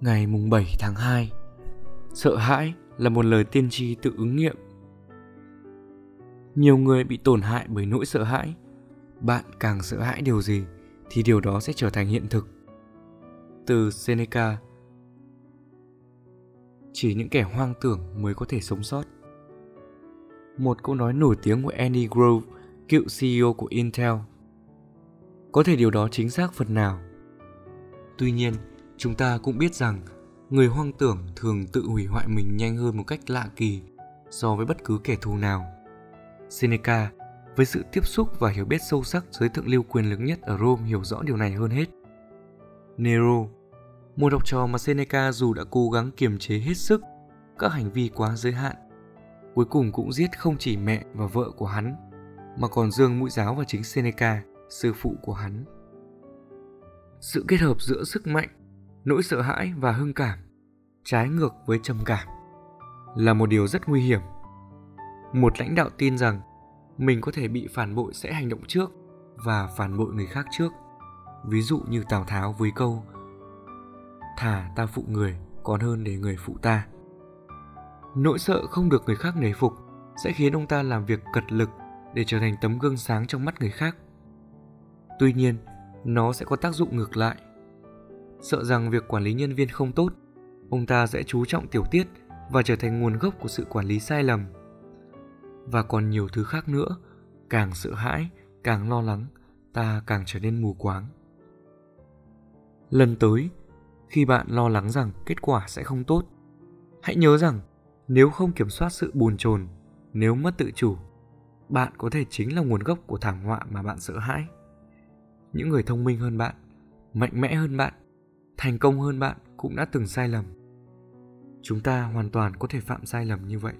Ngày mùng 7 tháng 2 Sợ hãi là một lời tiên tri tự ứng nghiệm. Nhiều người bị tổn hại bởi nỗi sợ hãi. Bạn càng sợ hãi điều gì thì điều đó sẽ trở thành hiện thực. Từ Seneca Chỉ những kẻ hoang tưởng mới có thể sống sót. Một câu nói nổi tiếng của Andy Grove, cựu CEO của Intel. Có thể điều đó chính xác phần nào. Tuy nhiên, chúng ta cũng biết rằng người hoang tưởng thường tự hủy hoại mình nhanh hơn một cách lạ kỳ so với bất cứ kẻ thù nào. Seneca, với sự tiếp xúc và hiểu biết sâu sắc giới thượng lưu quyền lực nhất ở Rome hiểu rõ điều này hơn hết. Nero, một học trò mà Seneca dù đã cố gắng kiềm chế hết sức các hành vi quá giới hạn, cuối cùng cũng giết không chỉ mẹ và vợ của hắn, mà còn dương mũi giáo vào chính Seneca, sư phụ của hắn. Sự kết hợp giữa sức mạnh nỗi sợ hãi và hưng cảm, trái ngược với trầm cảm, là một điều rất nguy hiểm. Một lãnh đạo tin rằng mình có thể bị phản bội sẽ hành động trước và phản bội người khác trước. Ví dụ như tào tháo với câu, thả ta phụ người, còn hơn để người phụ ta. Nỗi sợ không được người khác nể phục sẽ khiến ông ta làm việc cật lực để trở thành tấm gương sáng trong mắt người khác. Tuy nhiên, nó sẽ có tác dụng ngược lại sợ rằng việc quản lý nhân viên không tốt, ông ta sẽ chú trọng tiểu tiết và trở thành nguồn gốc của sự quản lý sai lầm. Và còn nhiều thứ khác nữa, càng sợ hãi, càng lo lắng, ta càng trở nên mù quáng. Lần tới, khi bạn lo lắng rằng kết quả sẽ không tốt, hãy nhớ rằng nếu không kiểm soát sự bồn chồn, nếu mất tự chủ, bạn có thể chính là nguồn gốc của thảm họa mà bạn sợ hãi. Những người thông minh hơn bạn, mạnh mẽ hơn bạn thành công hơn bạn cũng đã từng sai lầm. Chúng ta hoàn toàn có thể phạm sai lầm như vậy.